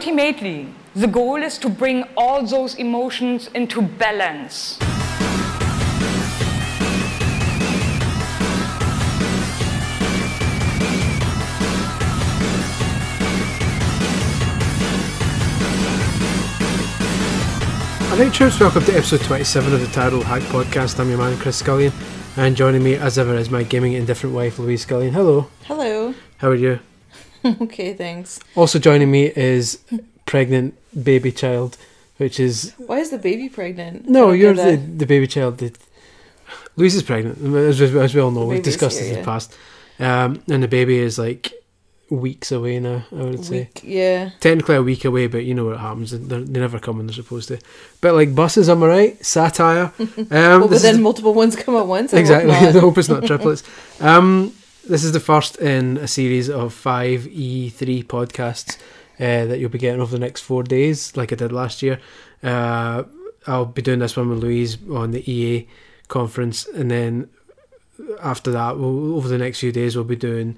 ultimately, the goal is to bring all those emotions into balance. Alright, troops, welcome to episode 27 of the Tired Old Hack Podcast. I'm your man, Chris Scullion, and joining me, as ever, is my gaming indifferent wife, Louise Scullion. Hello, Hello. how are you? okay, thanks. Also joining me is pregnant baby child, which is. Why is the baby pregnant? No, you're the, the baby child. That, Louise is pregnant, as, we- as we all know. We've discussed here, this in the past. Um, and the baby is like weeks away now, I would say. Week, yeah. Technically a week away, but you know what happens. They're, they never come when they're supposed to. But like buses, am I right? Satire. Um, Well, but is then multiple ones come at once. Exactly. I hope it's not triplets. Um, this is the first in a series of five E3 podcasts uh, that you'll be getting over the next four days, like I did last year. Uh, I'll be doing this one with Louise on the EA conference, and then after that, we'll, over the next few days, we'll be doing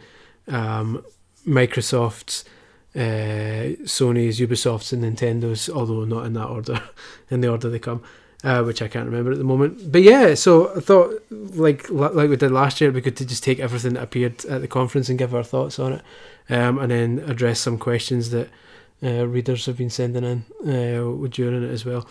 um, Microsoft's, uh, Sony's, Ubisoft's, and Nintendo's, although not in that order, in the order they come uh, which I can't remember at the moment. But yeah, so I thought, like like we did last year, it'd be good to just take everything that appeared at the conference and give our thoughts on it, um, and then address some questions that uh, readers have been sending in uh, during it as well,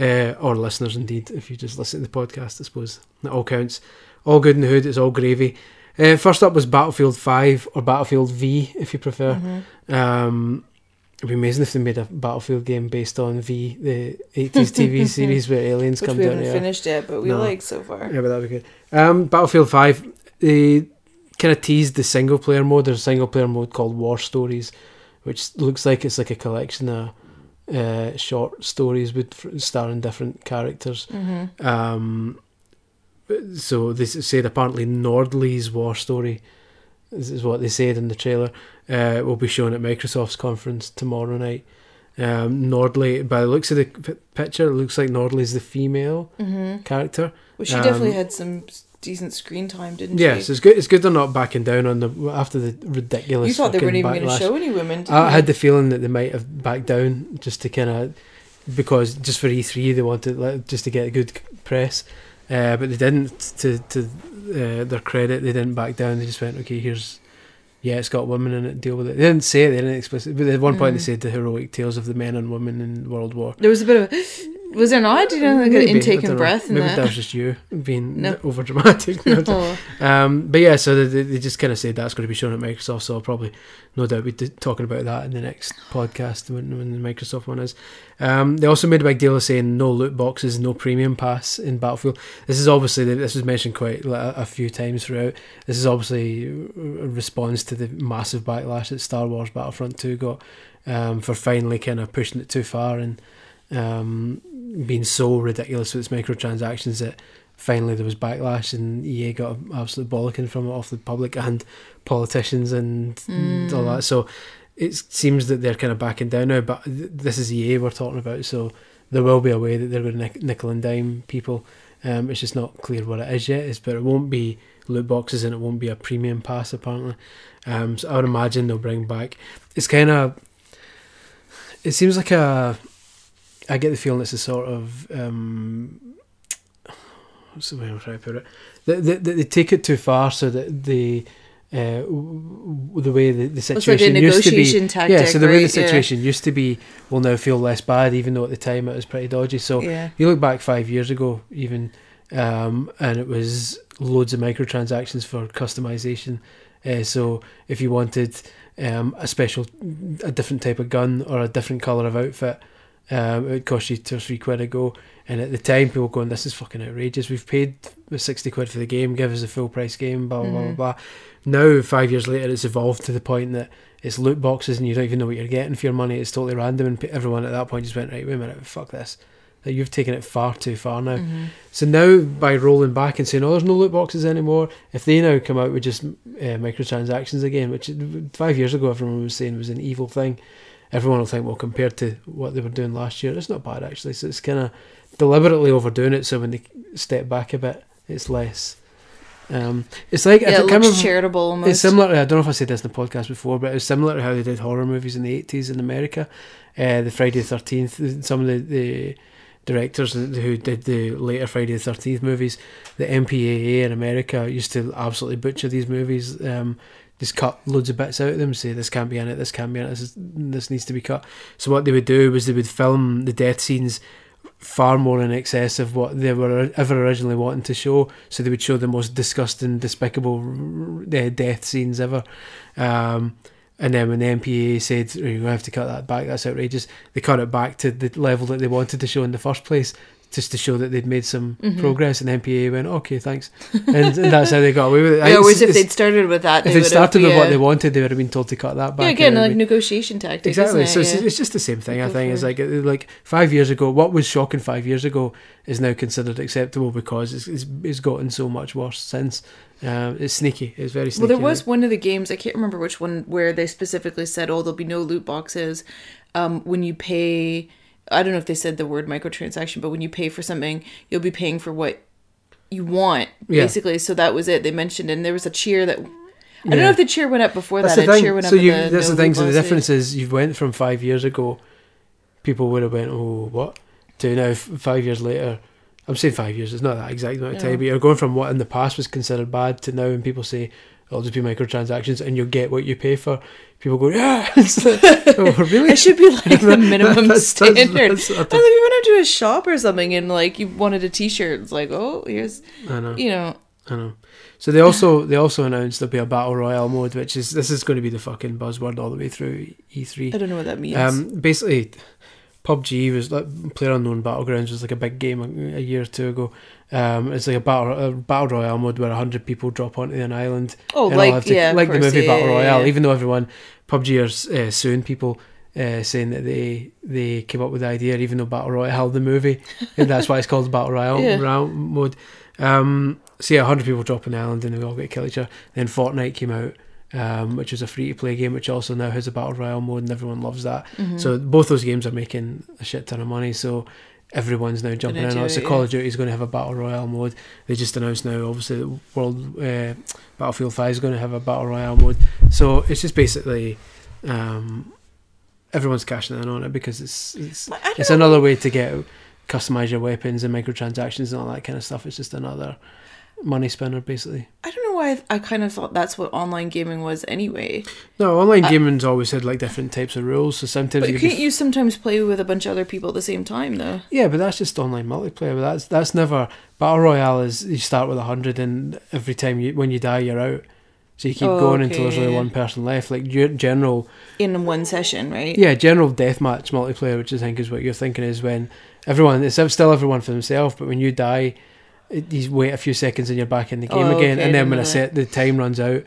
uh, or listeners indeed. If you just listen to the podcast, I suppose that all counts. All good in the hood. It's all gravy. Uh, first up was Battlefield Five or Battlefield V, if you prefer. Mhm. Um, it'd be amazing if they made a Battlefield game based on V, the 80s TV series where aliens Which come we down haven't here. finished yet, but we No. like so far. Yeah, but that'd be good. Um, Battlefield 5, they kind of teased the single player mode. There's a single player mode called War Stories, which looks like it's like a collection of uh, short stories with starring different characters. hmm Um, so they s- said apparently Nordley's war story this is what they said in the trailer. Uh, will be shown at Microsoft's conference tomorrow night. Um, Nordley, by the looks of the p- picture, it looks like Nordley's the female hmm character. Well, she definitely Um, had some decent screen time, didn't Yes, she? Yes, it's good. It's good they're not backing down on the after the ridiculous. You thought they weren't even going to show any women, didn't I you? had the feeling that they might have backed down just to kind of because just for E3 they wanted like, just to get a good press, uh, but they didn't. To to uh, their credit, they didn't back down. They just went, okay, here's yeah, it's got women in it. Deal with it. They didn't say it. They didn't explicitly. But at one point, they Mm. said the heroic tales of the men and women in World War. There was a bit of a. Was there not? You know, like an Maybe, intake know. breath in Maybe that. that was just you being No. over dramatic. Oh. Um, but yeah, so they, they just kind of said that's going to be shown at Microsoft, so I'll probably, no doubt, be talking about that in the next podcast when, when the Microsoft one is. Um, they also made a big deal of saying no loot boxes, no premium pass in Battlefield. This is obviously, this was mentioned quite a, a few times throughout. This is obviously a response to the massive backlash that Star Wars Battlefront 2 got um, for finally kind of pushing it too far and um, being so ridiculous with its microtransactions that finally there was backlash and EA got an absolute bollocking from it off the public and politicians and Mm. all that. So it seems that they're kind of backing down now, but th- this is EA we're talking about, so there will be a way that they're going to nick- nickel and dime people. Um, it's just not clear what it is yet, it's, but it won't be loot boxes and it won't be a premium pass apparently. Um, so I would imagine they'll bring back. It's kind of. It seems like a. I get the feeling it's a sort of. Um, what's the way I'm trying to put it? They, they, they take it too far so that they. Uh, w- the way the, the It's like situation used to be, tactic. yeah. So the way the right? Yeah. situation used to be will now feel less bad, even though at the time it was pretty dodgy. So Yeah. you look back five years ago, even, um, and it was loads of microtransactions for customization. Uh, so if you wanted um, a special, a different type of gun or a different color of outfit, um, it would cost you two or three quid a go. And at the time, people were going, "This is fucking outrageous. We've paid sixty quid for the game. Give us a full price game." Blah blah blah Mhm. blah. Now, five years later, it's evolved to the point that it's loot boxes and you don't even know what you're getting for your money. It's totally random, and everyone at that point just went, "Right, wait a minute, fuck this." Like, you've taken it far too far now. Mhm. So now, by rolling back and saying, "Oh, there's no loot boxes anymore," if they now come out with just uh, microtransactions again, which five years ago everyone was saying was an evil thing, everyone will think, "Well, compared to what they were doing last year, it's not bad actually." So it's kind of deliberately overdoing it. So when they step back a bit, it's less Um, it's like Yeah, it looks charitable almost. It's similar. I don't know if I said this in the podcast before, but it's similar to how they did horror movies in the eighties in America. Uh, the Friday the Thirteenth. Some of the, the directors who did the later Friday the Thirteenth movies, the MPAA in America used to absolutely butcher these movies. Um, just cut loads of bits out of them. Say this can't be in it. This can't be in it. This, is, this needs to be cut. So what they would do was they would film the death scenes far more in excess of what they were ever originally wanting to show. So they would show the most disgusting, despicable uh, death scenes ever. Um, and then when the MPA said "Oh, to have to cut that back, that's outrageous. They cut it back to the level that they wanted to show in the first place, just to show that they'd made some Mm-hmm. progress. And the MPA went, okay, thanks, and, and that's how they got away with it. Yeah, It's- whereas if they'd started with that, if they they would started with what they wanted, they would have been told to cut that back. Yeah, again, like negotiation tactic. Exactly. So it? it's, Yeah. it's just the same thing. I think it's like like five years ago, what was shocking five years ago is now considered acceptable because it's it's, it's gotten so much worse since. Um, it's sneaky. It's very sneaky. Well, there was one of the games I can't remember which one where they specifically said, "Oh, there'll be no loot boxes um, when you pay." I don't know if they said the word microtransaction, but when you pay for something, you'll be paying for what you want, Yeah. basically. So that was it. They mentioned, and there was a cheer that I don't Yeah. know if the cheer went up before That's that. the thing. cheer went So up. you, at that's no the thing. So the difference is you went from five years ago, people would have went, oh, what, to now f- five years later. I'm saying five years. It's not that exact amount of time, but you're going from what in the past was considered bad to now, and people say it'll just be microtransactions, and you'll get what you pay for. People go, yeah. It's like, oh, really? It should be like the minimum That's- that's- standard. that's- Like if you went into a shop or something and like you wanted a T-shirt, it's like, oh, here's I know. you know, I know. So they also they also announced there'll be a battle royale mode, which is this is going to be the fucking buzzword all the way through E3. I don't know what that means. Um, basically, PUBG was like Player Unknown Battlegrounds was like a big game a, a year or two ago. Um, it's like a battle a battle royale mode where hundred people drop onto an island. oh, and like have to- yeah, like the movie yeah, Battle Royale. yeah. Even though everyone PUBG are uh, suing people. Uh, saying that they they came up with the idea, even though Battle Royale held the movie, and that's why it's called Battle Royale mode. Um, so yeah, hundred people drop on the island and they all get to kill each other. Then Fortnite came out, um, which is a free to play game, which also now has a battle royale mode, and everyone loves that. Mm-hmm. So both those games are making a shit ton of money. So everyone's now jumping in on it. do So Call of Duty is going to have a battle royale mode. They just announced now, obviously, that World uh, Battlefield Five is going to have a battle royale mode. So it's just basically. Um, Everyone's cashing in on it because it's it's, it's know. another way to get customize your weapons and microtransactions and all that kind of stuff. It's just another money spinner, basically. I don't know why I, I kind of thought that's what online gaming was anyway. No, online uh, gaming's always had like different types of rules. So sometimes But you can't be, you sometimes play with a bunch of other people at the same time though? yeah, but that's just online multiplayer. But that's that's never battle royale. Is you start with a hundred and every time you when you die you're out. So you keep Oh, going until there's only one person left. Like ge- general, In one session, right? yeah, general deathmatch multiplayer, which I think is what you're thinking is when everyone it's still everyone for themselves, but when you die, you wait a few seconds and you're back in the game Oh, again. okay, and then when I set the time runs out,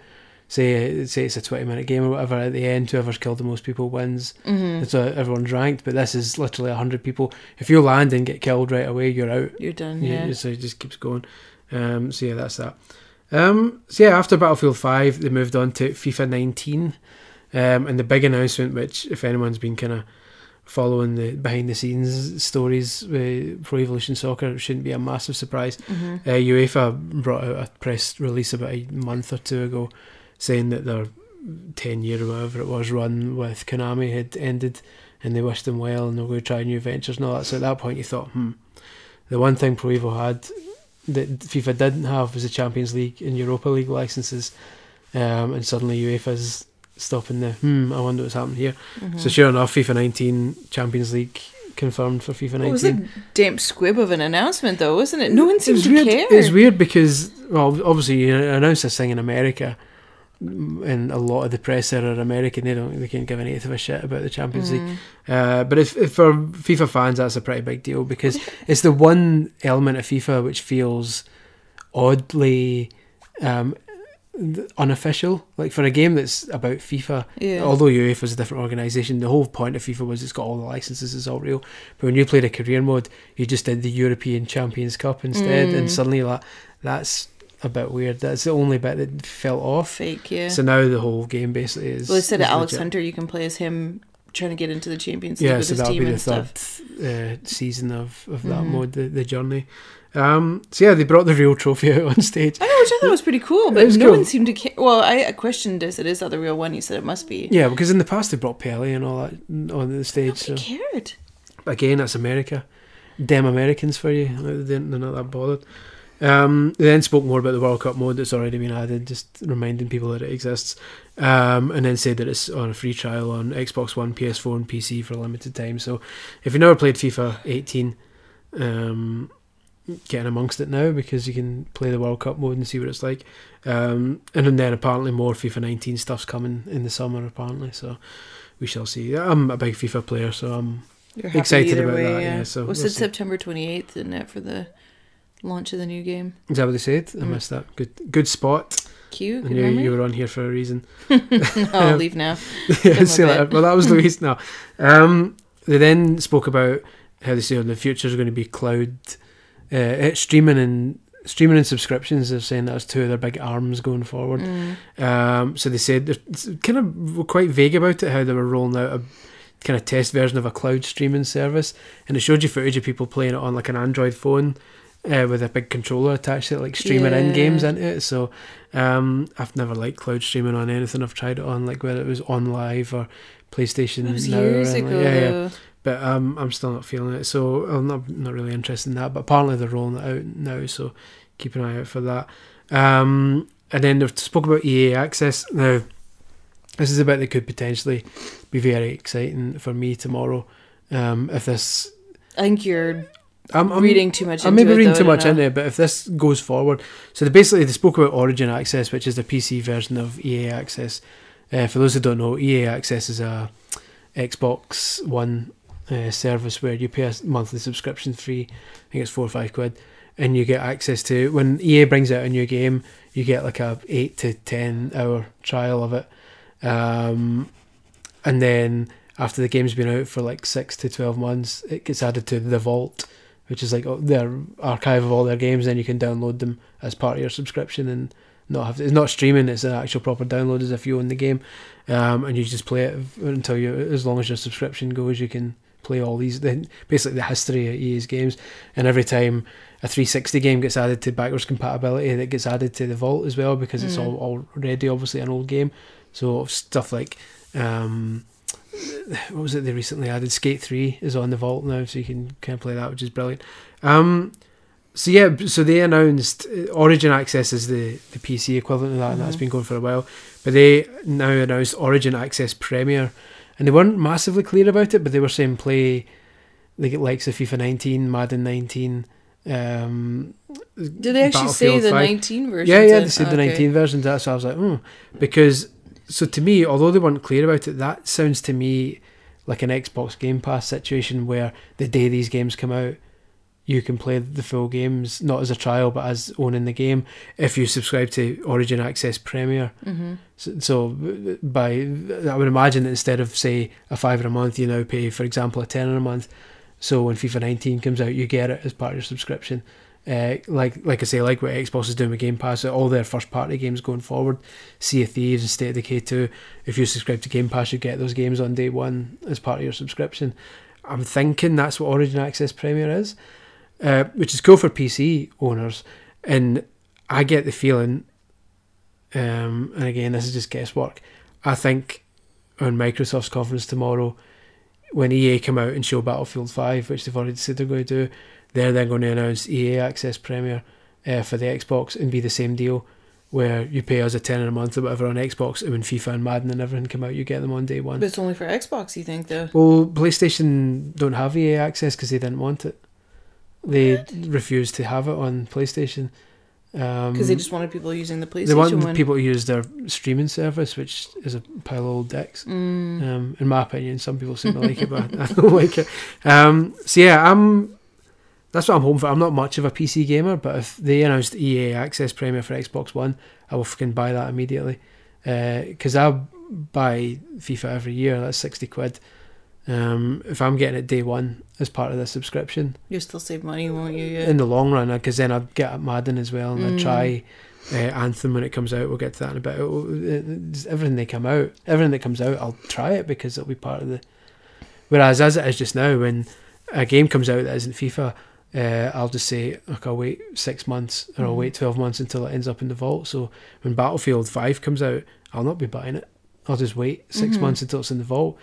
say say it's a twenty minute game or whatever, at the end whoever's killed the most people wins. Mm-hmm. So everyone's ranked, but this is literally hundred people. If you land and get killed right away, you're out. You're done. Yeah. Yeah. So it just keeps going. Um, so yeah, that's that. Um, so yeah, after Battlefield Five, they moved on to FIFA 19, um, and the big announcement, which if anyone's been kind of following the behind the scenes stories with Pro Evolution Soccer, it shouldn't be a massive surprise. Mm-hmm. Uh, UEFA brought out a press release about a month or two ago, saying that their ten year or whatever it was run with Konami had ended, and they wished them well, and they were going to try new ventures and all that. So at that point, you thought, hmm, the one thing Pro Evo had that FIFA didn't have was the Champions League and Europa League licenses, um, and suddenly UEFA's stopping the hmm. I wonder what's happened here. Mm-hmm. So sure enough, FIFA 19 Champions League confirmed for FIFA 19. It was a damp squib of an announcement, though, wasn't it? No one seems to weird. care. It's weird because, well, obviously you announce this thing in America, mm, and a lot of the press there are American. They don't, they can't give an eighth of a shit about the Champions League. Uh, but if, if for FIFA fans, that's a pretty big deal because it's the one element of FIFA which feels oddly um, unofficial. Like for a game that's about FIFA, Yeah. although UEFA is a different organisation, the whole point of FIFA was it's got all the licenses, it's all real. But when you played a career mode, you just did the European Champions Cup instead, Mm. and suddenly that that's a bit weird. That's the only bit that felt off. Fake, yeah. So now the whole game basically is. well, they said Alex legit. Hunter, you can play as him trying to get into the Champions League Yeah, with so his that'll team be the and third stuff. uh, season of, of that Mhm. mode, the, the journey. Um, so yeah, they brought the real trophy out on stage. I know, which I thought was pretty cool, but no cool. one seemed to care. Well, I questioned is it is that the real one? You said it must be. Yeah, because in the past they brought Pele and all that on the stage. So Nobody cared. again, that's America. Dem Americans for you. They're they're not that bothered. Um, they then spoke more about the World Cup mode that's already been added, just reminding people that it exists. Um, and then said that it's on a free trial on Xbox One, PS4, and PC for a limited time. So if you've never played FIFA 18, um, getting amongst it now because you can play the World Cup mode and see what it's like. Um, and then apparently more FIFA 19 stuff's coming in the summer, apparently. So we shall see. I'm a big FIFA player, so I'm Excited about way, that, yeah, so was we'll it. September twenty eighth, isn't it, for the launch of the new game? Is that what they said? I Mm. missed that. Good, good spot. Cute. I knew memory. you were on here for a reason. I'll leave now. Yeah, see later. Well, that was Louise. No, um, they then spoke about how they say oh, the future is going to be cloud uh, streaming and streaming and subscriptions. They're saying that's two of their big arms going forward. Mm. Um, so they said they're kind of were quite vague about it, how they were rolling out a kind of test version of a cloud streaming service, and it showed you footage of people playing it on like an Android phone uh, with a big controller attached to it, like streaming in games into it. So um, I've never liked cloud streaming on anything. I've tried it on like whether it was on live or PlayStation That was years ago. like- yeah, yeah. But um, I'm still not feeling it, so I'm not not really interested in that. But apparently they're rolling it out now, so keep an eye out for that. Um, and then they've spoke about EA Access. Now, this is a bit that could potentially be very exciting for me tomorrow. Um, if this, I think you're I'm, I'm reading too much. I may be reading though, too much into it, but if this goes forward, so they basically they spoke about Origin Access, which is the PC version of EA Access. Uh, for those who don't know, EA Access is a Xbox One uh, service where you pay a monthly subscription fee. I think it's four or five quid, and you get access to when EA brings out a new game, you get like a eight to ten hour trial of it, um, and then after the game's been out for like six to twelve months, it gets added to the vault which is like oh, their archive of all their games. Then you can download them as part of your subscription and not have to, it's not streaming. It's an actual proper download as if you own the game, um, and you just play it until you as long as your subscription goes. You can play all these then basically the history of EA's games, and every time a 360 game gets added to backwards compatibility, that gets added to the vault as well because it's Mm. all already obviously an old game. So stuff like. Um, what was it they recently added? Skate Three is on the vault now, so you can kind of play that, which is brilliant. Um, so yeah, so they announced uh, Origin Access is the, the PC equivalent of that, and that's been going for a while. But they now announced Origin Access Premier, and they weren't massively clear about it, but they were saying play like the likes of FIFA 19, Madden 19. Um, Did they actually say the 5. 19 version? yeah, yeah, they said the 19 version. That's why I was like, hmm. Because, so to me, although they weren't clear about it, that sounds to me like an Xbox Game Pass situation where the day these games come out, you can play the full games, not as a trial, but as owning the game, if you subscribe to Origin Access Premier. hmm So, so by, I would imagine that instead of, say, a fiver a month, you now pay, for example, a tenner a month. So when FIFA 19 comes out, you get it as part of your subscription. Uh, like like I say, like what Xbox is doing with Game Pass, all their first party games going forward, Sea of Thieves and State of Decay 2. If you subscribe to Game Pass, you get those games on day one as part of your subscription. I'm thinking that's what Origin Access Premier is, uh, which is cool for PC owners. And I get the feeling, um, and again, this is just guesswork. I think on Microsoft's conference tomorrow, when EA come out and show Battlefield 5, which they've already said they're going to do, they're then going to announce EA Access Premier uh, for the Xbox and be the same deal where you pay us a tenner a month or whatever on Xbox, and when FIFA and Madden and everything come out, you get them on day one. But it's only for Xbox, you think, though? Well, PlayStation don't have EA access because they didn't want it. They refused to have it on PlayStation. Um, Because they just wanted people using the PlayStation they want one. people to use their streaming service, which is a pile of old dicks. Mm. Um, in my opinion, some people seem to like it, but I don't like it. Um, so yeah, I'm. That's what I'm hoping for. I'm not much of a PC gamer, but if they announced EA Access Premier for Xbox One, I will fucking buy that immediately. Because I buy FIFA every year. That's sixty quid. Um, if I'm getting it day one as part of the subscription, You'll still save money, won't you? Yeah. in the long run, because then I'd get Madden as well, and I'd Mm. try uh, Anthem when it comes out. We'll get to that in a bit. It- everything they come out, everything that comes out, I'll try it because it'll be part of the. Whereas as it is just now, when a game comes out that isn't FIFA, uh, I'll just say, look, I'll wait six months or I'll wait 12 months until it ends up in the vault. So when Battlefield 5 comes out, I'll not be buying it. I'll just wait 6 months until it's in the vault.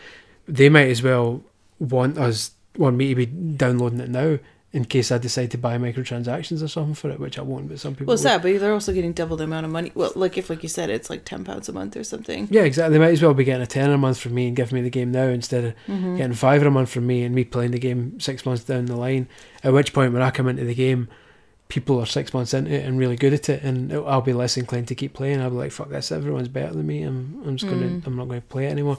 They might as well want us, want me to be downloading it now in case I decide to buy microtransactions or something for it, which I won't, but some people Well, it's that, but they're also getting double the amount of money. Well, like if, like you said, it's like ten pounds a month or something. Yeah, exactly. They might as well be getting a tenner a month from me and giving me the game now instead of Mm-hmm. getting five a month from me and me playing the game six months down the line. At which point, when I come into the game, people are six months into it and really good at it, and I'll be less inclined to keep playing. I'll be like, "Fuck this! Everyone's better than me. I'm, I'm just Mm. gonna, I'm not going to play it anymore."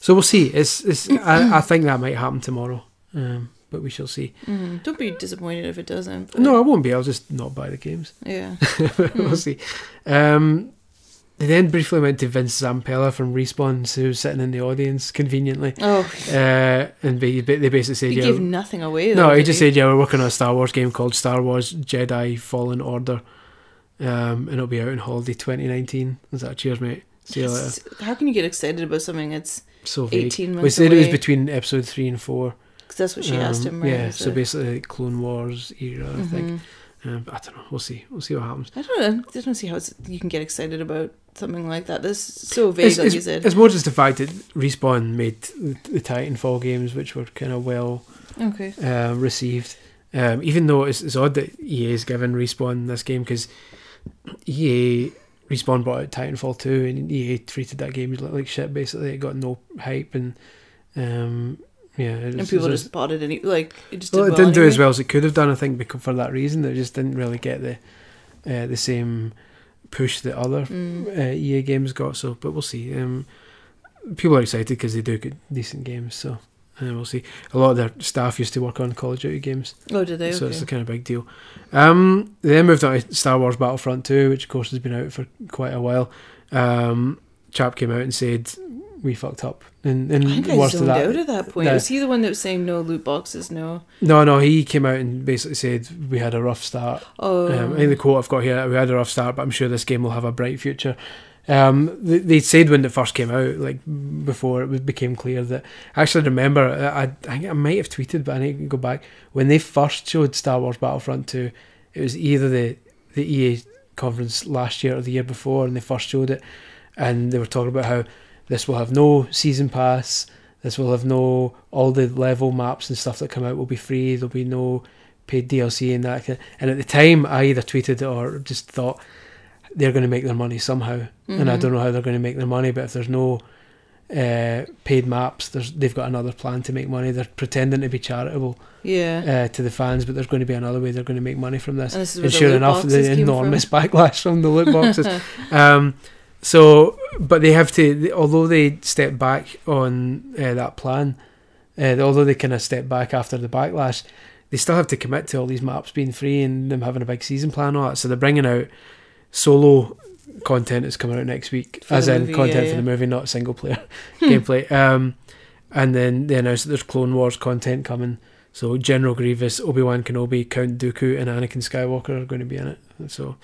So we'll see. It's, it's. I, I think that might happen tomorrow, um, but we shall see. Mm. Don't be disappointed if it doesn't. No, I won't be. I'll just not buy the games. Yeah. we'll see. Um, they then briefly went to Vince Zampella from Respawn, who was sitting in the audience conveniently. Oh, Uh, and they, they basically said, he yeah, gave nothing away. no, he just said, yeah, we're working on a Star Wars game called Star Wars Jedi Fallen Order, um, and it'll be out in holiday 2019. Is that cheers, mate? See. How can you get excited about something that's So vague. 18 we months said it was between episode three and four. Because that's what she asked Um, him, right? Yeah, so basically like Clone Wars era, I think. Mhm. Um, I don't know. We'll see. We'll see what happens. I don't know. I don't see how it's, you can get excited about something like that. This is so vague, It's, like it's, you said. it's more just the fact that Respawn made the, the Titanfall games, which were kind of well Okay. uh, received. Um, even though it's, it's odd that EA is giving Respawn this game because EA Respawn brought out Titanfall 2 and EA treated that game like shit basically. It got no hype and um, yeah. It And people just bought it any like it just well, did it didn't do as well as it could have done, I think, because for that reason. It just didn't really get the uh, the same push that other Mm. uh, EA games got. So, but we'll see. Um, people are excited because they do good, decent games. So, uh, we'll see. A lot of their staff used to work on Call of Duty games, Oh, did they? so Okay. it's a kind of big deal. Um, they then moved on to Star Wars Battlefront 2, which of course has been out for quite a while. Um, chap came out and said we fucked up, and, and I think I zoned that, out at that point. the- Was he the one that was saying no loot boxes? No. no, no, he came out and basically said we had a rough start. Oh. Um, I think the quote I've got here: "We had a rough start, but I'm sure this game will have a bright future." Um, they, they said when it first came out, like before it became clear that. I actually remember, I, I, I might have tweeted, but I need to go back when they first showed Star Wars Battlefront Two. It was either the the EA conference last year or the year before, and they first showed it, and they were talking about how this will have no season pass. This will have no all the level maps and stuff that come out will be free. There'll be no paid DLC and that. And at the time, I either tweeted or just thought they're going to make their money somehow, and I Mhm. don't know how they're going to make their money. But if there's no uh, paid maps, there's they've got another plan to make money. They're pretending to be charitable yeah. uh, to the fans, but there's going to be another way they're going to make money from this. and this is And sure enough, the enormous backlash from the loot boxes. um, so, but they have to, although they step back on uh, that plan, uh, although they kind of step back after the backlash, they still have to commit to all these maps being free and them having a big season plan on all that. So they're bringing out solo content is coming out next week, For as in movie, content yeah, for the movie, not single player gameplay. Um, and then they announced that there's Clone Wars content coming. So General Grievous, Obi Wan Kenobi, Count Dooku, and Anakin Skywalker are going to be in it. So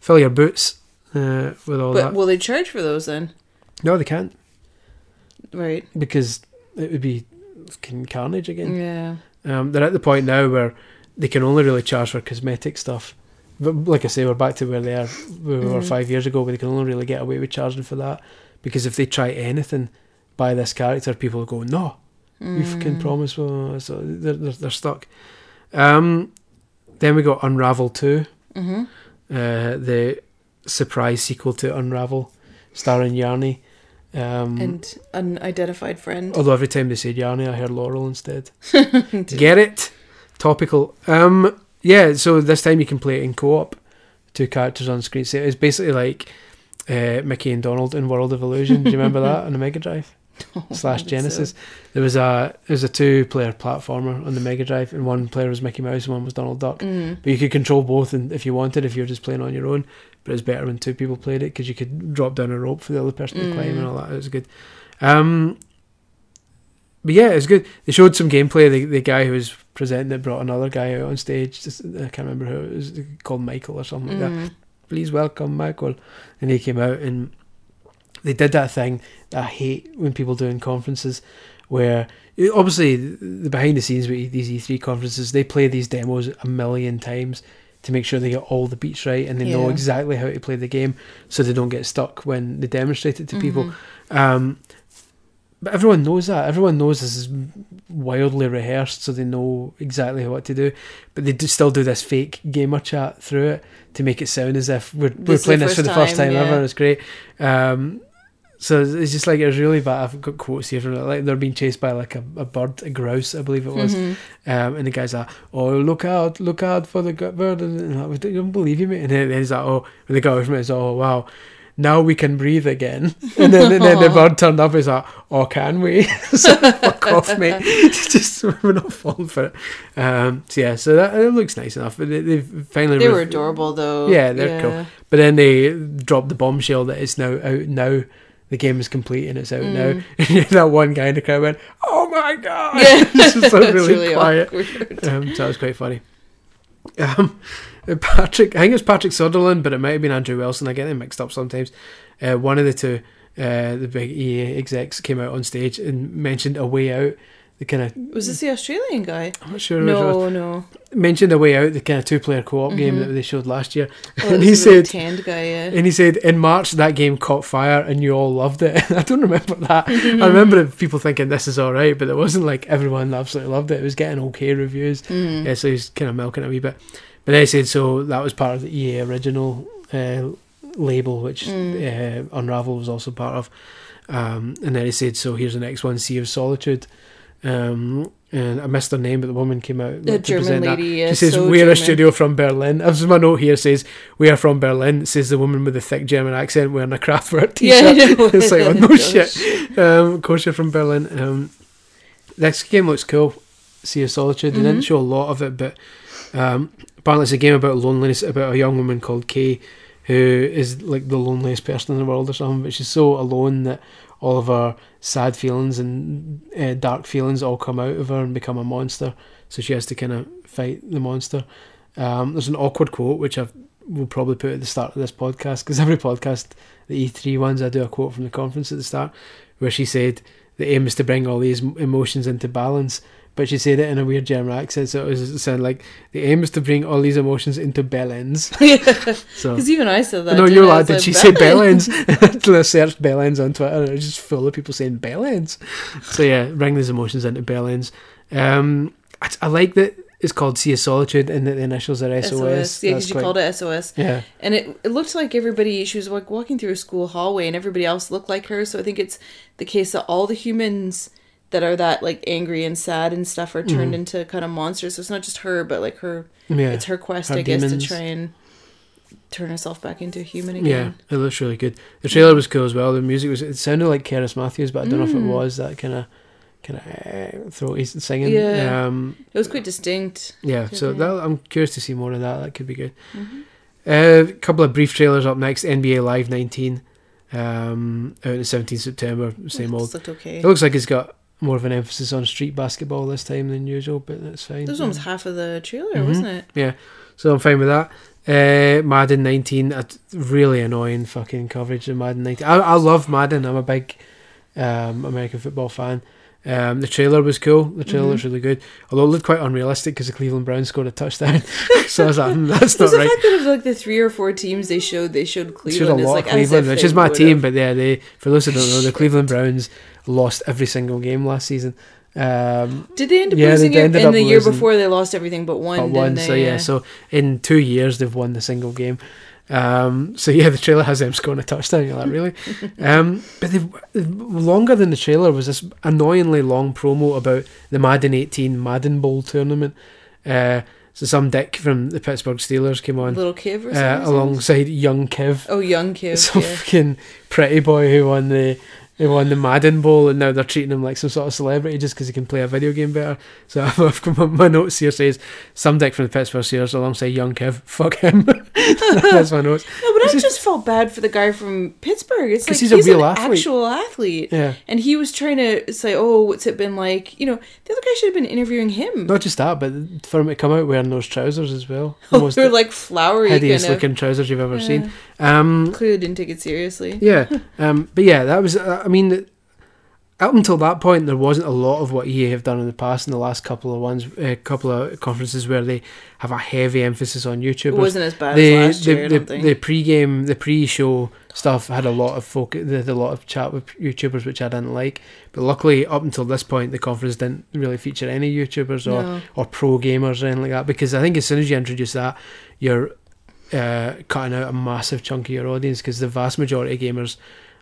fill your boots uh, with all But that. will they charge for those then? No, they can't Right. because it would be fucking carnage again. Yeah. Um, they're at the point now where they can only really charge for cosmetic stuff. But like I say, we're back to where they are where we were Mhm. five years ago, where they can only really get away with charging for that. Because if they try anything by this character, people will go, "No, you fucking Mm. promised." Well, so they're, they're they're stuck. Um, then we got Unravel two, Mm-hmm. uh, the surprise sequel to Unravel, starring Yarny. Um, And unidentified friend. Although every time they said Yarny, I heard Laurel instead. Get it? Topical. Um, yeah, so this time you can play it in co-op. Two characters on screen. So it's basically like uh, Mickey and Donald in World of Illusion. Do you remember that on the Mega Drive slash Genesis? There was a there was a two-player platformer on the Mega Drive, and one player was Mickey Mouse and one was Donald Duck. Mm. But you could control both, and if you wanted, if you were just playing on your own. But it's better when two people played it because you could drop down a rope for the other person to climb and Mm. all that. It was good. Um, but yeah, it was good. They showed some gameplay. The the guy who was presenting it brought another guy out on stage. Just, I can't remember who it was called Michael or something like that. Mm. Please welcome Michael, and he came out and they did that thing that I hate when people do in conferences, where obviously the behind the scenes with these E3 conferences, they play these demos a million times to make sure they get all the beats right and they know exactly how to play the game so they don't get stuck when they demonstrate it to people. Mm-hmm. Um, but everyone knows that. Everyone knows this is wildly rehearsed, so they know exactly what to do. But they do still do this fake gamer chat through it to make it sound as if we're, we're This playing this for the first time, time yeah. ever. It's great. Um, so it's just like it's really bad. I've got quotes here from it. Like they're being chased by like a, a bird, a grouse, I believe it was. Mm-hmm. Um, and the guy's like, "Oh, look out, look out for the bird!" And like, "I don't believe you, mate." And then, he's like, "Oh," and the guy away from it is, "Oh, wow." Now we can breathe again, and then, and then the bird turned up. He's like, "Oh, can we?" so fuck off, mate. Just we're not falling for it. Um, so yeah, so that it looks nice enough. But they, they've finally They re- were adorable though. Yeah, they're cool. But then they dropped the bombshell that it's now out now. The game is complete and it's out now. And that one guy in the crowd went, "Oh my god!" Mm. Yeah. it's just like It's really, really quiet. Um, so that was quite funny. Um, Patrick, I think it was Patrick Söderlund, but it might have been Andrew Wilson. I get them mixed up sometimes. Uh, one of the two, uh, the big EA execs, came out on stage and mentioned a way out. The kind of Was this the Australian guy? I'm not sure. which one it was. No, no. mentioned a way out. The kind of two-player co-op game that they showed last year, Oh, and he the said, guy. Yeah. and he said in March that game caught fire and you all loved it. I don't remember that. I remember people thinking this is all right, but it wasn't like everyone absolutely loved it. It was getting okay reviews. Mm. Yeah, so he's kind of milking it a wee bit. But then he said so that was part of the EA original uh, label, which uh, Unravel was also part of. Um, and then he said, so here's the next one, Sea of Solitude. Um, and I missed her name, but the woman came out. The to German lady, yeah, she says, so "We're German." a studio from Berlin." As my note here says, "We are from Berlin." Says the woman with the thick German accent wearing a Kraftwerk t-shirt. Know. it's like, oh no shit. Um, of course, you're from Berlin. Um, next game looks cool. Sea of Solitude. They Mm-hmm. didn't show a lot of it, but um, apparently it's a game about loneliness, about a young woman called Kay, who is like the loneliest person in the world or something. But she's so alone that all of her sad feelings and uh, dark feelings all come out of her and become a monster. So she has to kind of fight the monster. Um, there's an awkward quote which I will probably put at the start of this podcast because every podcast, the E3 ones, I do a quote from the conference at the start where she said the aim is to bring all these emotions into balance. But she said it in a weird German accent, so it was it sounded like the aim is to bring all these emotions into balance. So Because even I said that. no, you're I? I like, was did like, she say "Bellends?" Bellends? I searched Bellends on Twitter and it was just full of people saying Bellends. So yeah, bring these emotions into Bellends. Um, I, I like that it's called Sea of Solitude and that the initials are SOS. SOS. Yeah, because you quite- called it SOS. Yeah, And it, it looked like everybody, she was like walking through a school hallway and everybody else looked like her. So I think it's the case that all the humans that are that like angry and sad and stuff are turned into kind of monsters. So it's not just her, but like her, Mm. yeah. it's her quest, her I guess, to try and turn herself back into a human again. Yeah, it looks really good. The trailer was cool as well. The music was it sounded like Cerys Matthews, but I don't know if it was that kind of kind of uh, throaty singing. Yeah. Um, It was quite distinct. Yeah, so that, I'm curious to see more of that. That could be good. Mm-hmm. A couple of brief trailers up next. NBA Live 19, um, out on the 17th September. Same old. looked okay. It looks like it's got more of an emphasis on street basketball this time than usual, but that's fine. This one was half of the trailer, Mhm. wasn't it? Yeah, so I'm fine with that. Uh, Madden 19, a t- really annoying fucking coverage of Madden 19. I, I love Madden. I'm a big um, American football fan. Um, the trailer was cool. The trailer Mm-hmm. was really good, although it looked quite unrealistic because the Cleveland Browns scored a touchdown. so I was like, hmm, that's not the fact that of like the three or four teams they showed, they showed Showed a Cleveland as lot like Cleveland, which is my team, but yeah, they for those who don't know, the Cleveland Browns lost every single game last season. Um, Did they end up Yeah, they losing it? ended And up the year before they lost everything but one. but one. they? So yeah, so in two years they've won the single game. Um, so yeah, the trailer has them scoring a touchdown. You're like, really? um, but they've, longer than the trailer was this annoyingly long promo about the Madden 18 Madden Bowl tournament. Uh, so some dick from the Pittsburgh Steelers came on little or uh, alongside young Kev. Oh, young Kev, some yeah. fucking pretty boy who won the who won the Madden Bowl, and now they're treating him like some sort of celebrity just because he can play a video game better. So I've my, notes here says some dick from the Pittsburgh Steelers alongside young Kev. Fuck him. That's my notes. No, but I just- just felt bad for the guy from Pittsburgh. It's like he's he's, real an athlete. actual athlete. Yeah. And he was trying to say, "Oh, what's it been like?" You know, the other guy should have been interviewing him. Not just that, but for him to come out wearing those trousers as well. Oh, they're the like flowery hideous kind of. looking trousers you've ever Yeah. seen. Um, Clearly didn't take it seriously. yeah, um, but yeah, that was. Uh, I mean, up until that point, there wasn't a lot of what EA have done in the past in the last couple of ones, a couple of conferences where they have a heavy emphasis on YouTube. It wasn't as bad the, as last the, year. I don't think. the pre-game, the pre-show stuff had a lot of focus, they had a lot of chat with YouTubers, which I didn't like. But luckily, up until this point, the conference didn't really feature any YouTubers or, No. or pro gamers or anything like that. Because I think as soon as you introduce that, you're uh, cutting out a massive chunk of your audience. Because the vast majority of gamers,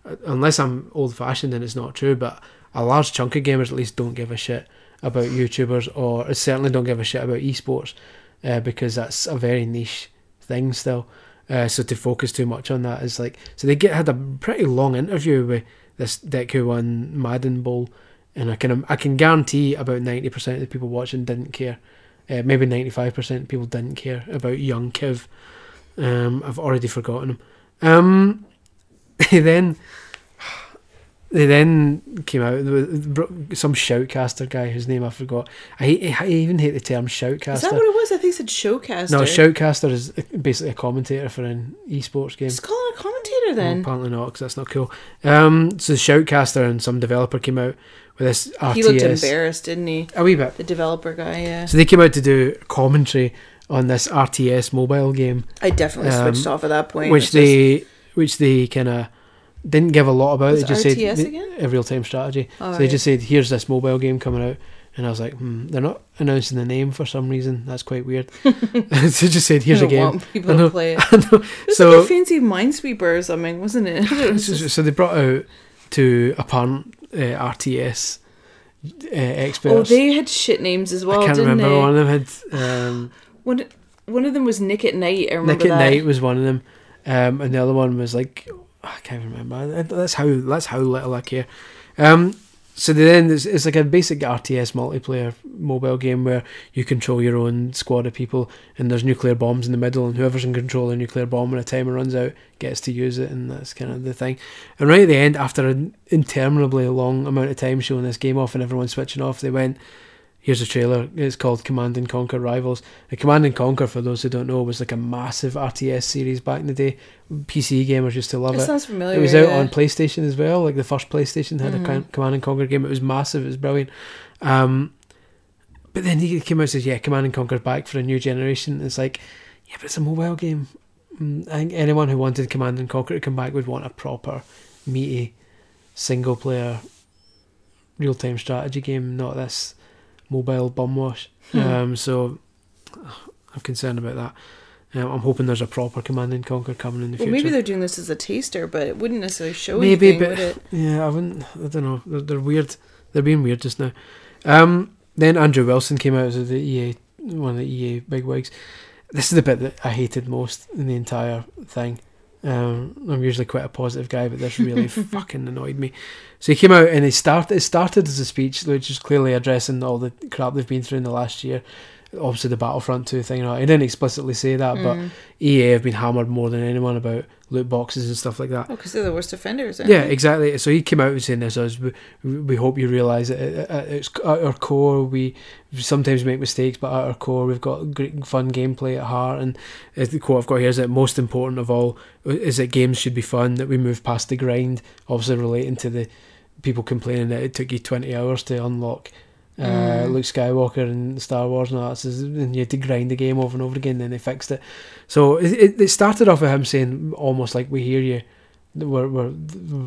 uh, unless I'm old-fashioned and it's not true, but a large chunk of gamers at least don't give a shit about YouTubers or certainly don't give a shit about esports uh, because that's a very niche thing still. Uh, so to focus too much on that is like so they get had a pretty long interview with this Deku One Madden Bowl, and I can I can guarantee about ninety percent of the people watching didn't care. Uh, maybe ninety five percent people didn't care about young Kev. Um, I've already forgotten him. Um, then they then came out with some shoutcaster guy whose name I forgot. I, hate, I even hate the term shoutcaster. Is that what it was? I think it said showcaster. No, Shoutcaster is basically a commentator for an esports game. Just call it a commentator Well, then. apparently not, because that's not cool. Um, so Shoutcaster and some developer came out with this RTS. he looked embarrassed, didn't he? A wee bit. The developer guy. Yeah. So they came out to do commentary on this RTS mobile game, I definitely Um, switched off at that point. which they which they kind of didn't give a lot about. What's they just RTS said again? a real time strategy. Oh, so they just said, "Here's this mobile game coming out." And I was like, hmm, they're not announcing the name for some reason. That's quite weird. so they just said, "Here's I a don't game." want people know. to play it. It was so like a fancy Minesweeper or something, wasn't it? Was so, just- so they brought out to apparent uh, RTS uh, oh, they had shit names as well, I can't didn't remember. they? One of them had um, One, one of them was Nick at Night. I remember Nick at that. Night was one of them, um, and the other one was like I can't remember. That's how that's how little I care. Um, so then it's, it's like a basic RTS multiplayer mobile game where you control your own squad of people, and there's nuclear bombs in the middle, and whoever's in control of the nuclear bomb when a timer runs out gets to use it, and that's kind of the thing. And right at the end, after an interminably long amount of time showing this game off and everyone switching off, they went. Here's a trailer. It's called Command and Conquer Rivals. The Command and Conquer, for those who don't know, was like a massive RTS series back in the day. PC gamers used to love It it. sounds familiar. It was out yeah. on PlayStation as well. Like the first PlayStation had Mhm. a Command and Conquer game. It was massive. It was brilliant. Um, but then he came out and says, "Yeah, Command and Conquer's back for a new generation." It's like, yeah, but it's a mobile game. Mm, I think anyone who wanted Command and Conquer to come back would want a proper, meaty, single player, real time strategy game, not this mobile bumwash. wash. Um, so I'm concerned about that. Um, I'm hoping there's a proper Command and Conquer coming in the Well, future. maybe they're doing this as a taster, but it wouldn't necessarily show Maybe, anything, but it? yeah, I wouldn't. I don't know. They're, they're weird. They're being weird just now. Um, then Andrew Wilson came out as the EA, one of the EA bigwigs. This is the bit that I hated most in the entire thing. Um, I'm usually quite a positive guy, but this really fucking annoyed me. So he came out and he started. It started as a speech, which is clearly addressing all the crap they've been through in the last year. Obviously, the Battlefront 2 thing. He didn't explicitly say that, but Mm. EA have been hammered more than anyone about loot boxes and stuff like that. Oh, because they're the worst offenders. Yeah, they? exactly. So he came out and saying this as we, we hope you realise that at, at, its, at our core we sometimes make mistakes, but at our core we've got great fun gameplay at heart. And uh, the quote I've got here is that most important of all is that games should be fun, that we move past the grind. Obviously relating to the people complaining that it took you twenty hours to unlock. Uh, Mm. Luke Skywalker and Star Wars and all that, says- and you had to grind the game over and over again. Then they fixed it. So it, it, it started off with him saying almost like we hear you, we're we're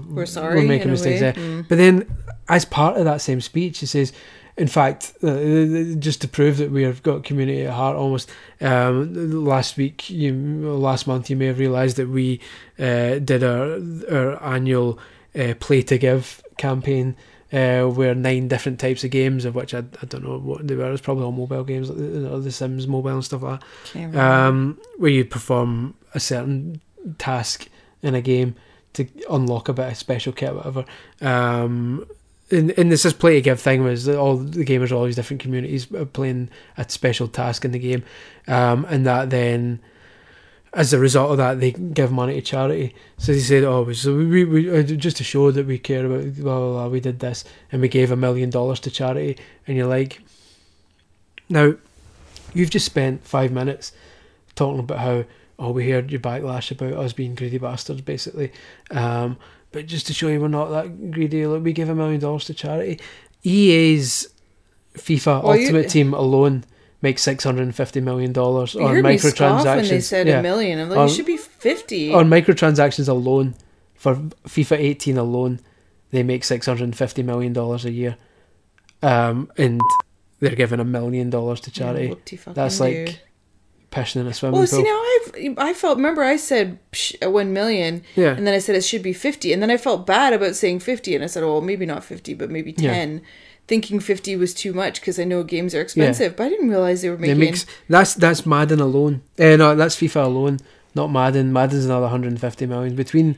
We're sorry. we're making mistakes. Yeah. Mm. But then, as part of that same speech, he says, in fact, uh, just to prove that we have got community at heart, almost um, last week, you last month, you may have realised that we uh, did our our annual uh, play to give campaign. Uh, where nine different types of games, of which I, I don't know what they were. It was probably all mobile games, like the, the Sims mobile and stuff like that um, where you perform a certain task in a game to unlock a bit of special kit, or whatever. Um, and, and this is play to give thing was all the gamers, all these different communities are playing a special task in the game, um, and that then. As a result of that, they give money to charity. So they said, "Oh, so we, we uh, just to show that we care about blah blah blah. We did this, and we gave a million dollars to charity." And you're like, now, you've just spent five minutes talking about how oh we heard your backlash about us being greedy bastards basically um, but just to show you we're not that greedy, look, we give a million dollars to charity. EA's FIFA Well, you- Ultimate Team alone makes six hundred and fifty million dollars on scoff when they said Yeah. a million. I'm like, On- it should be fifty. On microtransactions alone, for FIFA 18 alone, they make six hundred and fifty million dollars a year, um, and they're giving a million dollars to charity. Whoop-de-fucking That's do. like pissing in a swimming Well, pool. see now I've I felt. Remember, I said psh, one million, yeah, and then I said it should be fifty, and then I felt bad about saying fifty, and I said, well, maybe not fifty, but maybe Yeah. Thinking fifty was too much because I know games are expensive, but I didn't realize they were they making. makes that's that's Madden alone. Eh, no, that's FIFA alone, not Madden. Madden's another hundred and fifty million between.